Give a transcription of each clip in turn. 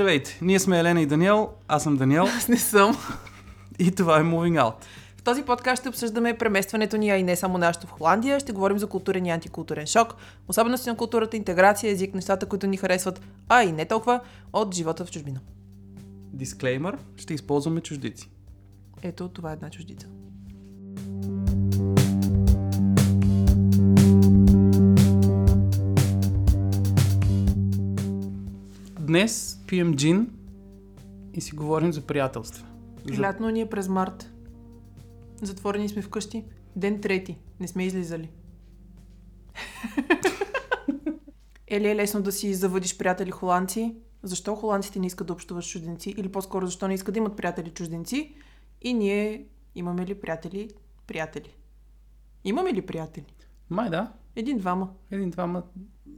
Здравейте, ние сме Елена и Даниел, аз съм Даниел Аз не съм. и това е Moving Out. В този подкаст ще обсъждаме преместването ни, а и не само нашето в Холандия. Ще говорим за културен и антикултурен шок, особености на културата, интеграция, език, нещата, които ни харесват, а и не толкова, от живота в чужбина. Дисклеймър, ще използваме чуждици. Ето, това е една чуждица. Днес пием джин и си говорим за приятелства. За... Лятно ни е през март. Затворени сме вкъщи. Ден трети. Не сме излизали. е ли е лесно да си завъдиш приятели холандци? Защо холандците не искат да общуват с чужденци? Или по-скоро защо не искат да имат приятели чужденци? И ние имаме ли приятели? Приятели. Имаме ли приятели? Май да, Един-двама. един, двама,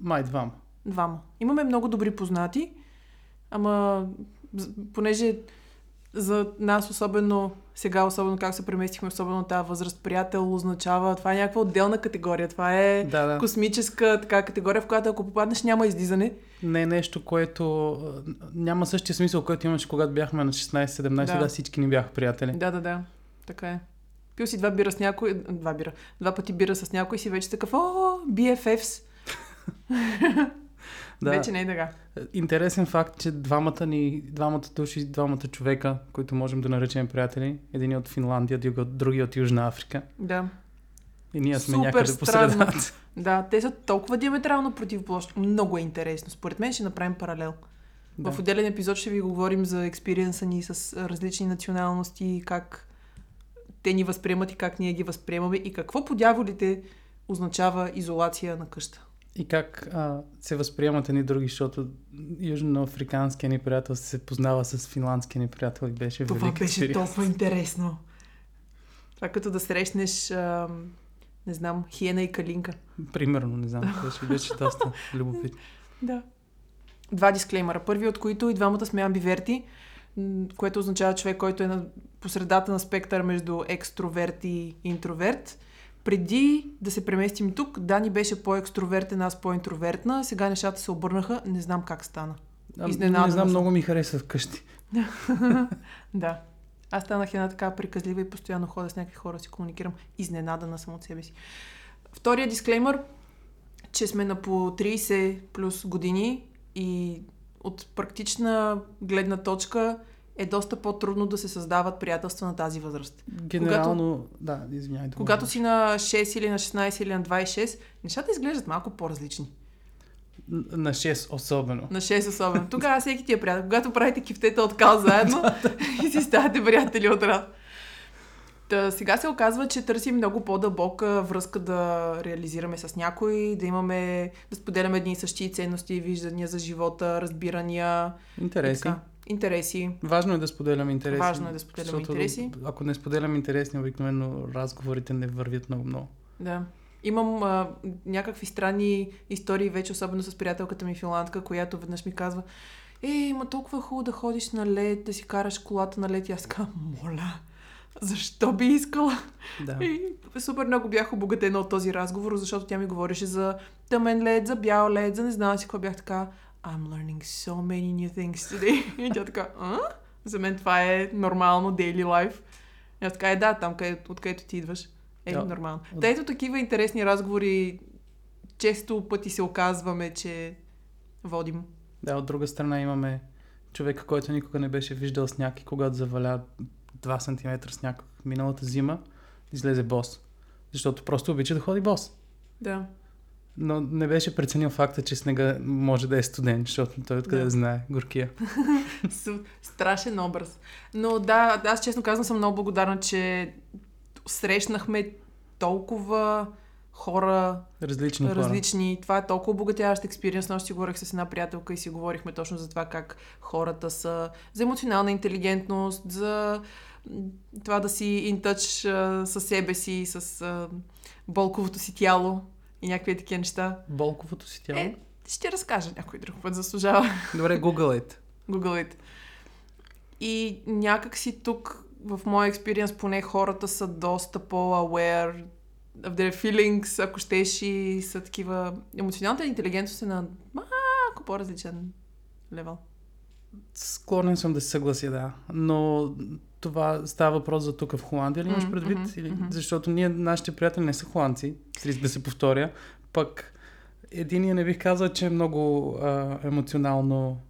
май двама. Двама. Имаме много добри познати, ама понеже за нас особено, сега особено как се преместихме, особено тази възраст, приятел означава, това е някаква отделна категория. Това е Да, да. космическа така категория, в която ако попаднеш няма излизане. Не е нещо, което няма същия смисъл, който имаше когато бяхме на 16-17, Да. да. да всички ни бяха приятели. Да, да, да. Така е. Пил си два бира с някой, два бира, два пъти бира с някой и си вече такъв, о, BFFs. Да. Вече не е така. Интересен факт, че двамата ни, двамата души, двамата човека, които можем да наречем приятели, един е от Финландия, други от, Южна Африка. Да. И ние сме Супер някъде по средата. Да, те са толкова диаметрално противоположни. Много е интересно. Според мен ще направим паралел. Да. В отделен епизод ще ви говорим за експириенса ни с различни националности, как те ни възприемат и как ние ги възприемаме и какво по дяволите означава изолация на къща. И как а, се възприемат едни други, защото южноафриканския ни приятел се познава с финландския ни приятел и беше Това велик беше експириенс. толкова интересно. Това като да срещнеш, а, не знам, хиена и калинка. Примерно, не знам, беше, беше доста любопитно. Да. Два дисклеймера. Първи от които и двамата сме амбиверти, което означава човек, който е на посредата на спектър между екстроверт и интроверт. Преди да се преместим тук, Дани беше по-екстровертен, аз по-интровертна. Сега нещата се обърнаха. Не знам как стана. А, Изненадана не знам, много ми хареса вкъщи. Да. Аз станах една така приказлива и постоянно ходя с някакви хора, си комуникирам. Изненадана съм от себе си. Втория дисклеймър, че сме на по 30 плюс години и от практична гледна точка е доста по-трудно да се създават приятелства на тази възраст. Генерално, да, извиняй. да Когато говоря. си на 6 или на 16 или на 26, нещата изглеждат малко по-различни. На 6 особено. На 6 особено. Тогава всеки ти е приятел. Когато правите кифтета от кал заедно и си ставате приятели от раз. Та, сега се оказва, че търсим много по-дълбока връзка да реализираме с някой, да имаме, да споделяме едни и същи ценности, виждания за живота, разбирания. и Интереси. така. Интереси. Важно е да споделяме интереси. Важно е да споделяме защото интереси. Ако не споделяме интереси, обикновено разговорите не вървят много-много. Да. Имам а, някакви странни истории вече, особено с приятелката ми финландка, която веднъж ми казва Ей, ма толкова е хубаво да ходиш на лед, да си караш колата на лед. И аз казвам, моля, защо би искала? Да. И супер много бях обогатена от този разговор, защото тя ми говореше за тъмен лед, за бял лед, за не знам си какво бях така. I'm learning so many new things today. И тя така, а? За мен това е нормално daily life. И аз така, е да, там къде, откъдето ти идваш. Е, Да. нормално. Та ето такива интересни разговори често пъти се оказваме, че водим. Да, от друга страна имаме човека, който никога не беше виждал сняг и когато заваля 2 см сняг миналата зима, излезе бос. Защото просто обича да ходи бос. Да. Но не беше преценил факта, че снега може да е студен, защото той откъде Да. знае горкия. Страшен образ. Но да, аз честно казвам съм много благодарна, че срещнахме толкова хора, Различни хора. различни. Това е толкова обогатяващ експириенс. Нощ си говорих с една приятелка и си говорихме точно за това как хората са за емоционална интелигентност, за това да си интъч със себе си, с болковото си тяло и някакви такива неща. Болковото си тяло. Е, ще разкажа някой друг път, заслужава. Добре, гугълайте. Гугълите. И някак си тук, в моя експириенс, поне хората са доста по-aware of their feelings, ако щеш и са такива... Емоционалната интелигентност е на малко по-различен левел. Склонен съм да се съглася, да. Но това става въпрос за тук в Холандия ли имаш предвид? Mm-hmm, Или, mm-hmm. Защото ние, нашите приятели не са холандци, да се повторя. Пък единия не бих казал, че е много а, емоционално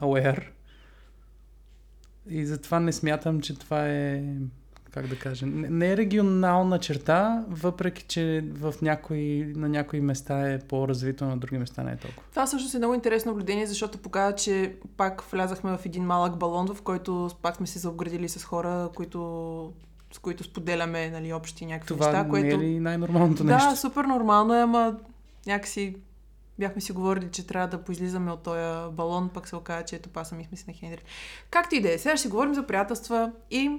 aware. И затова не смятам, че това е как да кажа, не, не е регионална черта, въпреки че в някои, на някои места е по-развито, на други места не е толкова. Това също е много интересно наблюдение, защото показва, че пак влязахме в един малък балон, в който пак сме се заобградили с хора, които, с които споделяме нали, общи някакви Това неща. не което... е ли най-нормалното да, нещо? супер нормално е, ама някакси бяхме си говорили, че трябва да поизлизаме от този балон, пък се оказа, че ето па сами сме си на Хенри. Както и да е, сега ще си говорим за приятелства и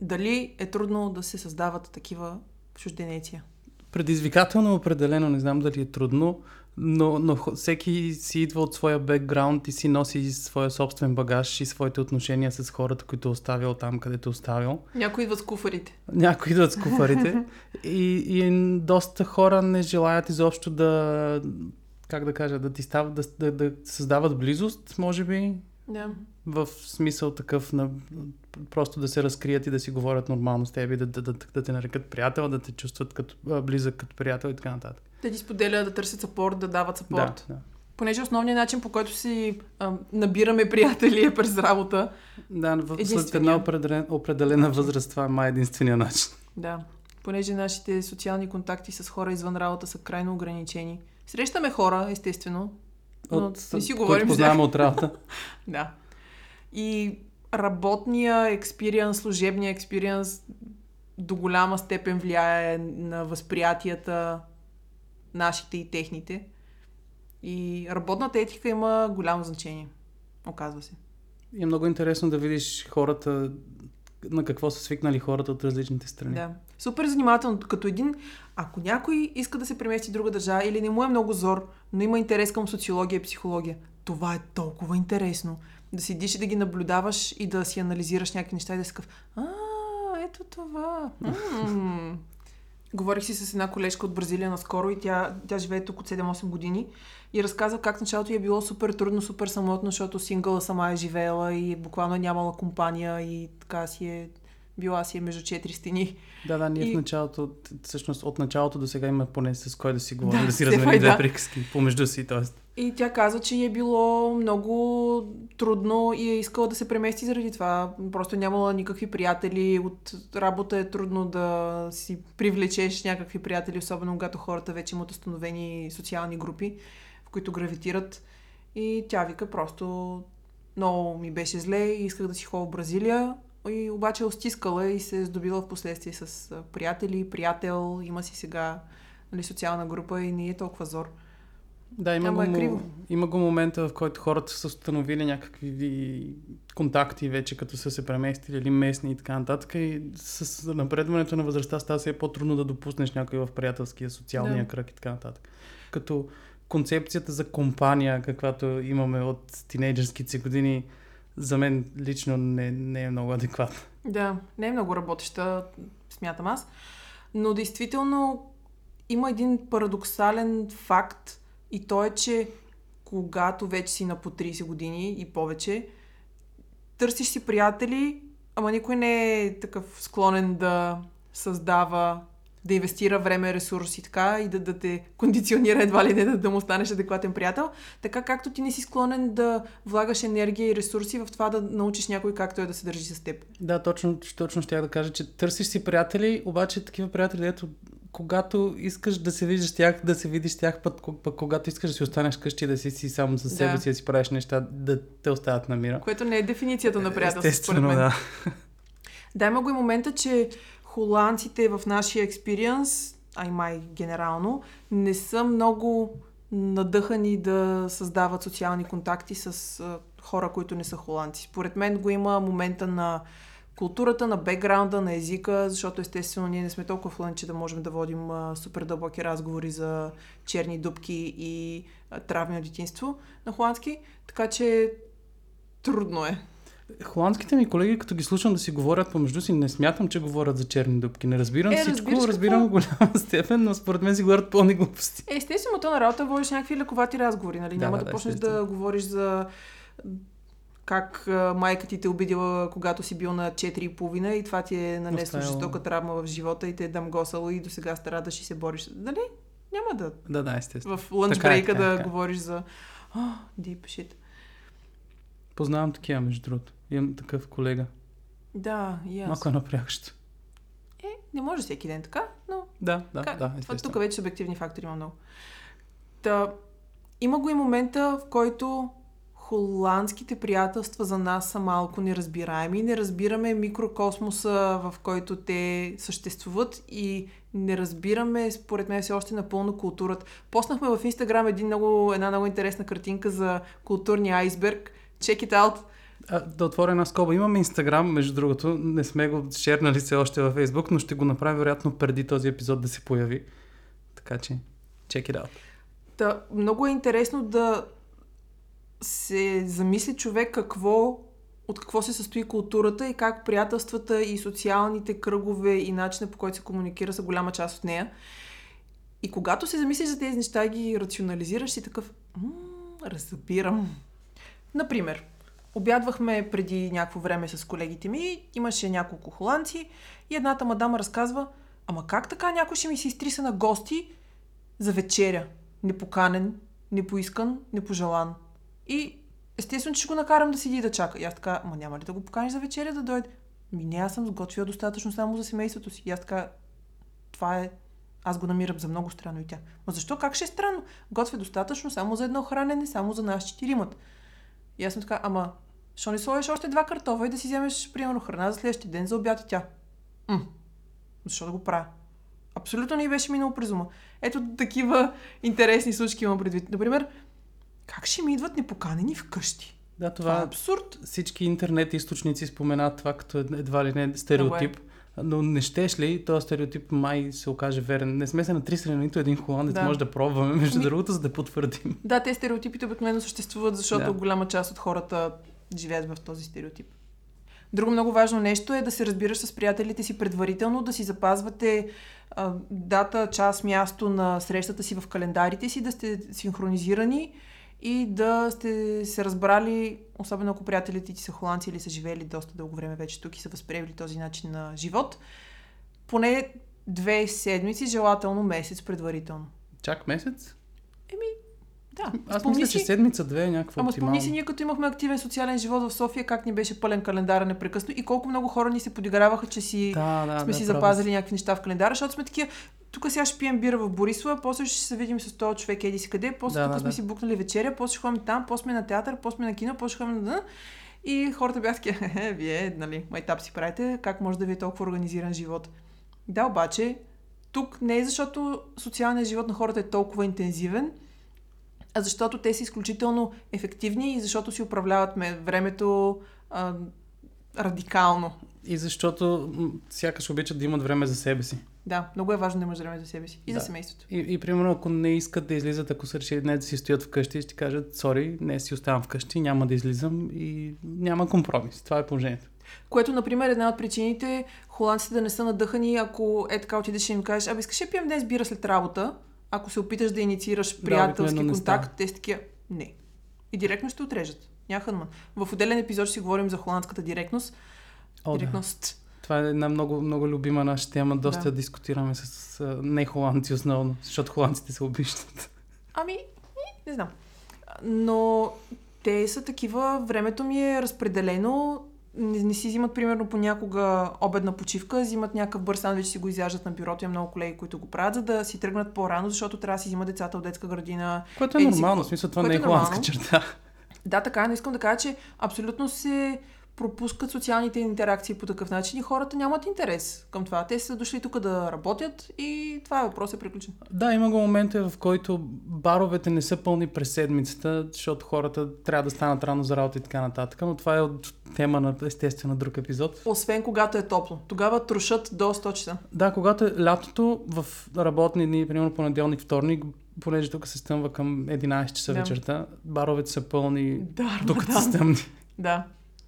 дали е трудно да се създават такива чужденеция. Предизвикателно определено, не знам дали е трудно, но, но всеки си идва от своя бекграунд и си носи своя собствен багаж и своите отношения с хората, които е оставил там, където е оставил. Някои идват с куфарите. Някои идват с куфарите и, и доста хора не желаят изобщо да, как да кажа, да ти стават, да, да, да създават близост, може би, Да. в смисъл такъв на просто да се разкрият и да си говорят нормално с теб да, да, да, да те нарекат приятел, да те чувстват като, близък като приятел и така нататък. Да ти споделят, да търсят сапорт, да дават сапорт. Да, да. Понеже основният начин, по който си а, набираме приятели е през работа. Да, в, след една определен, определена възраст това е май единствения начин. Да. Понеже нашите социални контакти с хора извън работа са крайно ограничени. Срещаме хора, естествено. От, не си който говорим за познаваме от работа. Да. И работния експириенс, служебния експириенс до голяма степен влияе на възприятията нашите и техните. И работната етика има голямо значение. Оказва се. И е много интересно да видиш хората, на какво са свикнали хората от различните страни. Да. Супер занимателно. Като един, ако някой иска да се премести в друга държава или не му е много зор, но има интерес към социология и психология, това е толкова интересно. Да седиш и да ги наблюдаваш и да си анализираш някакви неща и да си такъв, а, ето това. М-м. Говорих си с една колежка от Бразилия наскоро и тя, тя живее тук от 7-8 години и разказва как началото й е било супер трудно, супер самотно, защото сингъла сама е живеела и буквално е нямала компания и така си е била си е между четири стени. Да, да, ние И- в началото, всъщност от началото до сега има поне с кой да си говорим, Да, да, си разменим две да. приказки помежду си, т.е. И тя каза, че е било много трудно и е искала да се премести заради това. Просто нямала никакви приятели. От работа е трудно да си привлечеш някакви приятели, особено когато хората вече имат установени социални групи, в които гравитират. И тя вика просто много ми беше зле и исках да си ходя в Бразилия. И обаче е стискала и се е здобила в последствие с приятели, приятел, има си сега нали, социална група и не е толкова зор. Да, има Ама го, е криво. има го момента, в който хората са установили някакви ви- контакти вече, като са се преместили или местни и така нататък. И с напредването на възрастта става се по-трудно да допуснеш някой в приятелския, социалния Да. кръг и така нататък. Като концепцията за компания, каквато имаме от тинейджърските си години, за мен лично не, не е много адекватна. Да, не е много работеща, смятам аз. Но действително има един парадоксален факт и то е, че когато вече си на по 30 години и повече, търсиш си приятели, ама никой не е такъв склонен да създава, да инвестира време, ресурси така и да, да те кондиционира едва ли не да, да му станеш адекватен приятел. Така както ти не си склонен да влагаш енергия и ресурси в това да научиш някой как той да се държи с теб. Да, точно, точно ще да кажа, че търсиш си приятели, обаче такива приятели, ето, когато искаш да се видиш с тях, да се видиш тях, пък, пък когато искаш да си останеш къщи, да си, си сам за себе Да. си, да си правиш неща, да те оставят на мира. Което не е дефиницията на приятелство, според мен. да. Да, има го и момента, че холандците в нашия експириенс, а и май генерално, не са много надъхани да създават социални контакти с хора, които не са холандци. Според мен го има момента на културата, на бекграунда, на езика, защото естествено ние не сме толкова флуенти, че да можем да водим а, супер дълбоки разговори за черни дубки и а, травми от детинство на холандски, така че трудно е. Холандските ми колеги, като ги слушам да си говорят помежду си, не смятам, че говорят за черни дупки. Не разбирам Е, всичко, какво? разбирам в голяма степен, но според мен си говорят пълни глупости. Е, естествено, то на работа водиш някакви лековати разговори, нали? Да, Няма да, да, да, почнеш да говориш за как майка ти те обидила, когато си бил на 4,5 и това ти е нанесло жестока травма в живота и те е дамгосало и до сега старадаш и се бориш. Дали? Няма да Да, да, естествено. в лънч Така е, е, да така е. говориш за oh, deep shit. Познавам такива, между другото. Имам такъв колега. Да, и аз. Малко е напрягащо. Е, не може всеки ден така, но Да, да, Как? да, естествено. тук вече субективни фактори има много. Та, има го и момента, в който холандските приятелства за нас са малко неразбираеми. Не разбираме микрокосмоса, в който те съществуват и не разбираме, според мен, все още напълно културата. Поснахме в Инстаграм един много, една много интересна картинка за културния айсберг. Check it out. А, да отворя една скоба. Имаме Инстаграм, между другото. Не сме го шернали все още във Фейсбук, но ще го направя вероятно преди този епизод да се появи. Така че, check it out. Та, много е интересно да се замисли човек какво, от какво се състои културата и как приятелствата и социалните кръгове и начина по който се комуникира са голяма част от нея. И когато се замислиш за тези неща и ги рационализираш си такъв, разбирам. Например, обядвахме преди някакво време с колегите ми, имаше няколко холандци и едната мадама разказва, ама как така някой ще ми се изтриса на гости за вечеря? Непоканен, непоискан, непожелан. И естествено, че ще го накарам да седи и да чака. И аз така, ма няма ли да го поканиш за вечеря да дойде? Ми не, аз съм сготвила достатъчно само за семейството си. И аз така, това е аз го намирам за много странно и тя. Ма защо? Как ще е странно? Готвя достатъчно само за едно хранене, само за нас четиримат. И аз съм така, ама, защо не сложиш още два картофа и да си вземеш, примерно, храна за следващия ден за обяд и тя? М, защо да го правя? Абсолютно не беше минало през ума. Ето такива интересни случки имам предвид. Например, как ще ми идват непоканени вкъщи? Да, Това е това абсурд. всички интернет източници споменат това като едва ли не стереотип. Но не щеш ли, този стереотип май се окаже верен. Не сме се натрисали на нито един холандец, Да. може да пробваме, между Ми- другото, за да потвърдим. Да, те стереотипите обикновено съществуват, защото Да. голяма част от хората живеят в този стереотип. Друго много важно нещо е да се разбираш с приятелите си предварително, да си запазвате а, дата, час, място на срещата си в календарите си, да сте синхронизирани и да сте се разбрали, особено ако приятелите ти са холандци или са живели доста дълго време вече тук и са възприемали този начин на живот, поне две седмици, желателно месец предварително. Чак месец? Да, Аз спомни мисля, че си- седмица-две е някаква Ама оптимална. спомни си ние като имахме активен социален живот в София, как ни беше пълен календар непрекъснато и колко много хора ни се подиграваха, че си Да, да, сме да, си запазили някакви неща в календара, защото сме такива, тук сега ще пием бира в Борисова, после ще се видим с този човек еди си къде, после Да, тук да, сме да. си букнали вечеря, после ще ходим там, после сме на театър, после сме на кино, после ще ходим на... И хората бяха такива, «Хе, вие, нали, майтап си правите, как може да ви е толкова организиран живот? Да, обаче, тук не е защото социалният живот на хората е толкова интензивен, а защото те са изключително ефективни и защото си управляват ме- времето а, радикално. И защото сякаш обичат да имат време за себе си. Да, много е важно да имаш време за себе си и Да. за семейството. И, и примерно, ако не искат да излизат, ако са решили днес да си стоят вкъщи, ще кажат, сори, не си оставам вкъщи, няма да излизам и няма компромис. Това е положението. Което, например, е една от причините холандците да не са надъхани, ако е така отидеш и им кажеш, абе искаш ли пием днес бира след работа, ако се опиташ да инициираш приятелски не контакт, те са такива, не. И директно ще отрежат. Няма В отделен епизод ще си говорим за холандската директност. О, да. Това е една много, много любима наша тема. Доста Да. дискутираме с, а, не холандци основно, защото холандците се обиждат. Ами, ми, не знам. Но те са такива, времето ми е разпределено, не, не си взимат примерно понякога обедна почивка, взимат някакъв бърз сандвич си го изяждат на бюрото. Има много колеги, които го правят, за да си тръгнат по-рано, защото трябва да си взимат децата от детска градина. Което е си нормално, в смисъл това не е е холандска черта. Да, така, е, но искам да кажа, че абсолютно се пропускат социалните интеракции по такъв начин и хората нямат интерес към това. Те са дошли тук да работят и това е въпрос е приключен. Да, има го моменти, в който баровете не са пълни през седмицата, защото хората трябва да станат рано за работа и така нататък, но това е от тема на естествено друг епизод. Освен когато е топло. Тогава трошат до 100 часа. Да, когато е лятото, в работни дни, примерно понеделник, вторник, понеже тук се стъмва към 11 часа Да. вечерта, баровете са пълни Да, докато да. са стъмни. Да.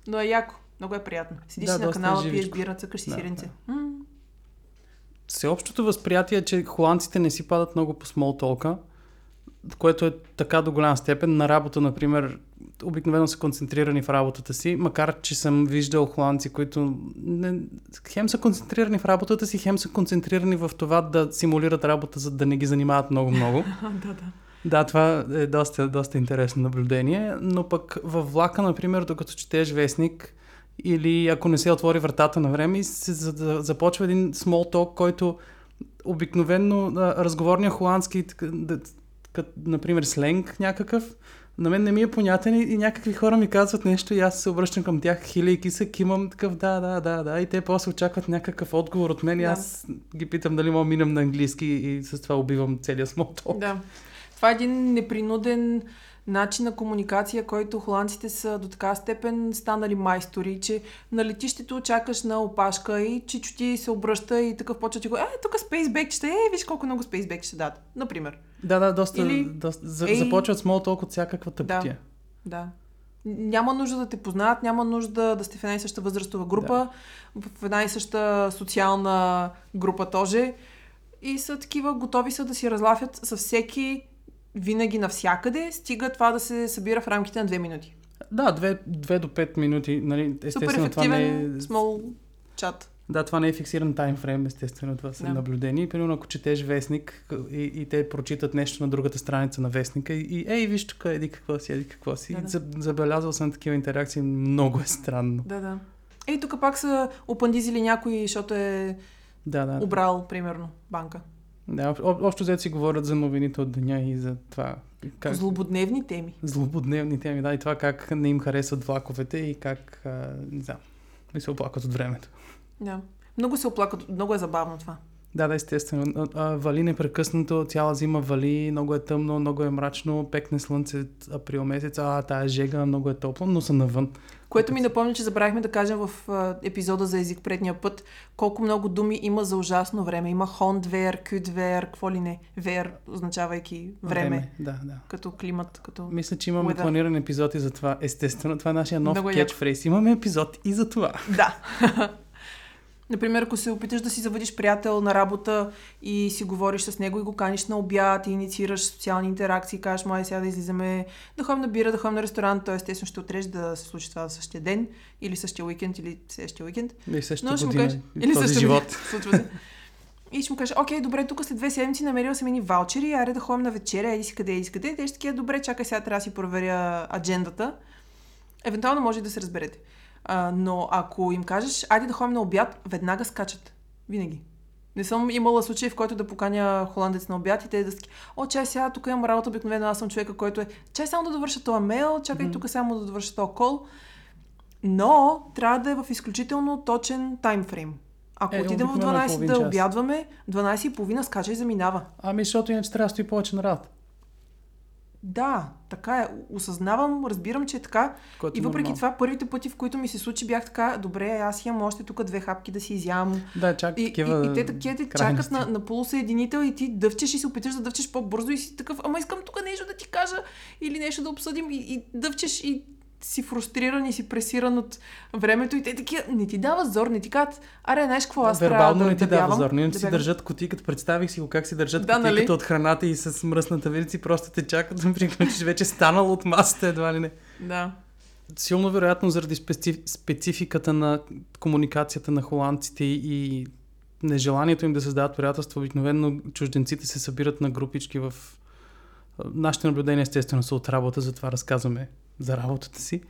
Но е яко. Много е приятно. Седиш Да, си на доста е канала, пиеш бира, цъкаш си Да, сиренце. да. Всеобщото възприятие е, че холандците не си падат много по смол толка, което е така до голяма степен. На работа, например, обикновено са концентрирани в работата си, макар че съм виждал холандци, които не, хем са концентрирани в работата си, хем са концентрирани в това да симулират работа, за да не ги занимават много-много. да, да. Да, това е доста, доста интересно наблюдение, но пък във влака, например, докато четеш вестник или ако не се отвори вратата на време, се започва един small talk, който обикновенно разговорния холандски, като, например, сленг някакъв, на мен не ми е понятен и, някакви хора ми казват нещо и аз се обръщам към тях, хилейки се, кимам такъв да, да, да, да и те после очакват някакъв отговор от мен да. и аз ги питам дали мога минам на английски и с това убивам целия смолток. Да. Това е един непринуден начин на комуникация, който холандците са до така степен станали майстори, че на летището чакаш на опашка и чичо ти се обръща и такъв почва ти го, е, тук спейсбек ще, е, виж колко много спейсбек ще дадат, например. Да, да, доста, Или, доста за, ей, започват смол толкова от всякаква тъпотия. Да, да. Няма нужда да те познаят, няма нужда да сте в една и съща възрастова група, да. в една и съща социална група тоже. И са такива, готови са да си разлафят със всеки винаги навсякъде, стига това да се събира в рамките на 2 минути. Да, 2, до 5 минути. Нали, естествено, Супер това не е... small чат. Да, това не е фиксиран таймфрейм, естествено, това са да. наблюдени. Примерно, ако четеш вестник и, и те прочитат нещо на другата страница на вестника и, и ей, виж тук, еди какво си, еди какво си. Да, да. Забелязал съм такива интеракции, много е странно. Да, да. Ей, тук пак са опандизили някой, защото е да, да. обрал, примерно, банка. Да, общо взето си говорят за новините от деня и за това. Как... Злободневни теми. Злободневни теми, да, и това как не им харесват влаковете и как, а, не знам, не се оплакват от времето. Да. Много се оплакват, много е забавно това. Да, да, естествено. Вали непрекъснато, цяла зима вали, много е тъмно, много е мрачно, пекне слънце април месец, а тая жега, много е топло, но са навън. Което ми напомня, че забравихме да кажем в епизода за език предния път, колко много думи има за ужасно време. Има хондвер, кюдвер, какво ли не. Вер, означавайки време. време да, да. Като климат, като Мисля, че имаме weather. планиран епизод и за това. Естествено, това е нашия нов кетчфрейс. Имаме епизод и за това. Да. Например, ако се опиташ да си заведиш приятел на работа и си говориш с него и го каниш на обяд и инициираш социални интеракции, кажеш, май сега да излизаме, да ходим на бира, да ходим на ресторант, то естествено ще отрежи да се случи това същия ден или същия уикенд или следващия уикенд. Или същия година, кажеш, или същия живот. Случва се. И ще му кажеш, окей, добре, тук след две седмици намерил съм едни ваучери, аре да ходим на вечеря, еди си къде, еди си къде. Те ще такива, добре, чакай сега, трябва да си проверя аджендата. Евентуално може да се разберете. А, но ако им кажеш, айде да ходим на обяд, веднага скачат. Винаги. Не съм имала случай, в който да поканя холандец на обяд и те да ски. О, чай сега, тук имам работа, обикновено аз съм човека, който е. Чай само да довърша този мейл, чакай mm-hmm. тук само да довърша този кол. Но трябва да е в изключително точен таймфрейм. Ако е, отидем в 12 да обядваме, 12 и половина скача и заминава. Ами, защото иначе трябва да стои повече на работа. Да, така е. Осъзнавам, разбирам, че е така. Което и въпреки нормал. това, първите пъти, в които ми се случи, бях така, добре, аз имам още тук две хапки да си изям. Да, чак и, такива и, и, те такива те чакат на, на полусъединител и ти дъвчеш и се опиташ да дъвчеш по-бързо и си такъв, ама искам тук нещо да ти кажа или нещо да обсъдим и, и дъвчеш и си фрустриран и си пресиран от времето и те такива, не ти дава зор, не ти казват, аре, знаеш какво, аз Вербално трябва да, не ти да дава зор, не да си държат кутиката, представих си го как си държат да, нали? от храната и с мръсната вилица и просто те чакат да приключиш вече станал от масата, едва ли не. Да. Силно вероятно заради специф... спецификата на комуникацията на холандците и нежеланието им да създават приятелство, обикновено чужденците се събират на групички в Нашите наблюдения естествено са от работа, затова разказваме за работата си.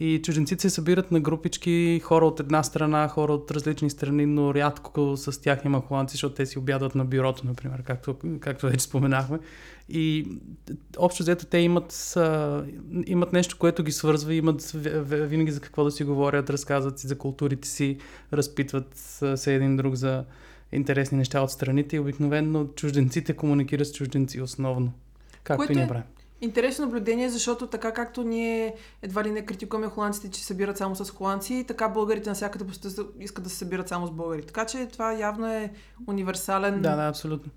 И чужденците се събират на групички, хора от една страна, хора от различни страни, но рядко с тях има холандци, защото те си обядат на бюрото, например, както, както вече споменахме. И общо взето те имат, а, имат нещо, което ги свързва, имат винаги за какво да си говорят, разказват си за културите си, разпитват се един друг за интересни неща от страните и обикновено чужденците комуникират с чужденци основно. Както Което и не правим. Интересно наблюдение, защото така както ние едва ли не критикуваме холандците, че се събират само с холандци, така българите навсякъде искат да се събират само с българи. Така че това явно е универсален да, да, абсолютно.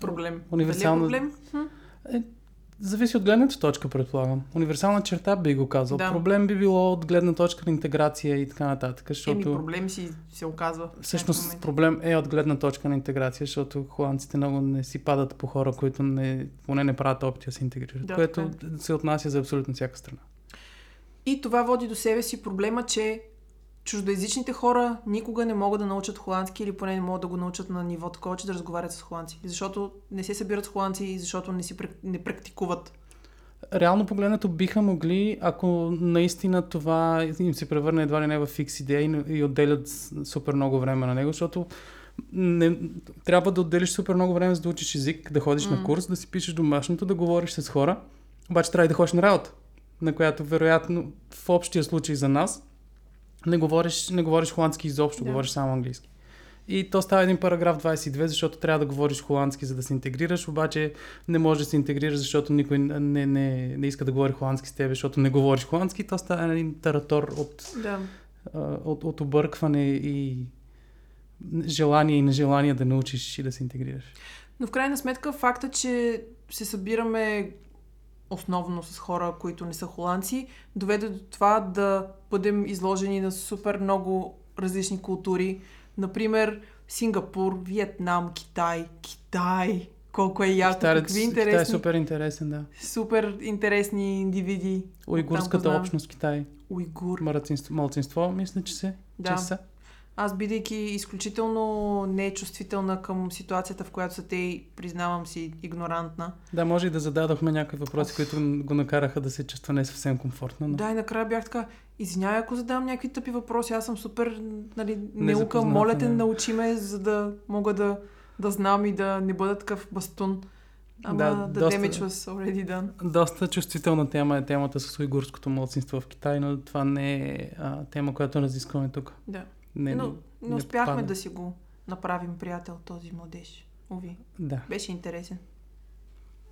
проблем. Универсално... Дали е проблем? Е, Зависи от гледната точка, предполагам. Универсална черта би го казал. Да. Проблем би било от гледна точка на интеграция и така нататък. Защото... Еми, проблем си се оказва. Всъщност проблем е от гледна точка на интеграция, защото холандците много не си падат по хора, които не, поне не правят опити да се интегрират. Да, което така. Е. се отнася за абсолютно всяка страна. И това води до себе си проблема, че чуждоязичните хора никога не могат да научат холандски или поне не могат да го научат на ниво такова, че да разговарят с холандци. Защото не се събират с холандци и защото не, си, не практикуват. Реално погледнато биха могли, ако наистина това им се превърне едва ли не в фикс идея и, и отделят супер много време на него, защото не, трябва да отделиш супер много време за да учиш език, да ходиш М. на курс, да си пишеш домашното, да говориш с хора, обаче трябва и да ходиш на работа, на която вероятно в общия случай за нас не говориш, не говориш холандски изобщо, Да. говориш само английски. И то става един параграф 22, защото трябва да говориш холандски, за да се интегрираш, обаче не можеш да се интегрираш, защото никой не, не, не иска да говори холандски с теб, защото не говориш холандски. То става един таратор от, Да. от, от объркване и желание и нежелание да научиш и да се интегрираш. Но в крайна сметка факта, че се събираме основно с хора, които не са холандци, доведе до това да бъдем изложени на супер много различни култури. Например, Сингапур, Виетнам, Китай. Китай! Колко е яко, Китай, какви Китай е интересни, супер интересен, да. супер интересни индивиди. Уйгурската общност Китай. Уйгур. Малцинство, малцинство мисля, че се. Да. Че са. Аз, бидейки изключително нечувствителна към ситуацията, в която са те, признавам си, игнорантна, Да, може и да зададохме някакви въпроси, които го накараха да се чувства не съвсем комфортно. Но... Да, и накрая бях така, извинявай, ако задам някакви тъпи въпроси, аз съм супер, нали, неука, моля те, да. научи ме, за да мога да, да знам и да не бъда такъв бастун. Ама Да, да, доста- damage was already done. Доста чувствителна тема е темата с уйгурското младсинство в Китай, но това не е а, тема, която разискваме тук. Да. Не, Но не не успяхме попада. да си го направим приятел, този младеж. Уви. Да. Беше интересен.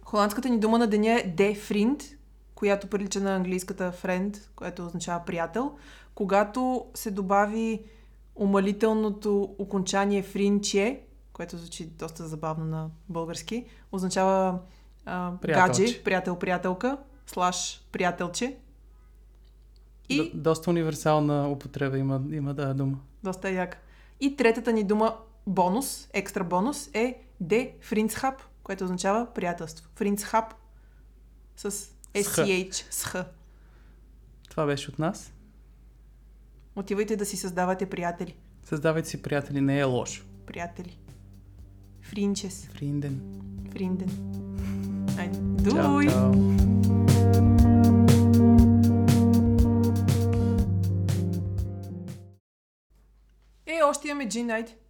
Холандската ни дума на деня е de vriend, която прилича на английската friend, което означава приятел. Когато се добави умалителното окончание фринче, което звучи доста забавно на български, означава а, гадже, приятел-приятелка, слаш приятелче. И Д- доста универсална употреба има, има да дума. доста як. И третата ни дума бонус, екстра бонус е de vriendschap, което означава приятелство. Vriendschap с SCH, с Х. Това беше от нас. Отивайте да си създавате приятели. Създавайте си приятели, не е лошо. Приятели. Фринчес. Фринден. Фринден. Айде. Чао, Дуй! чао. Е, още имаме G-Night.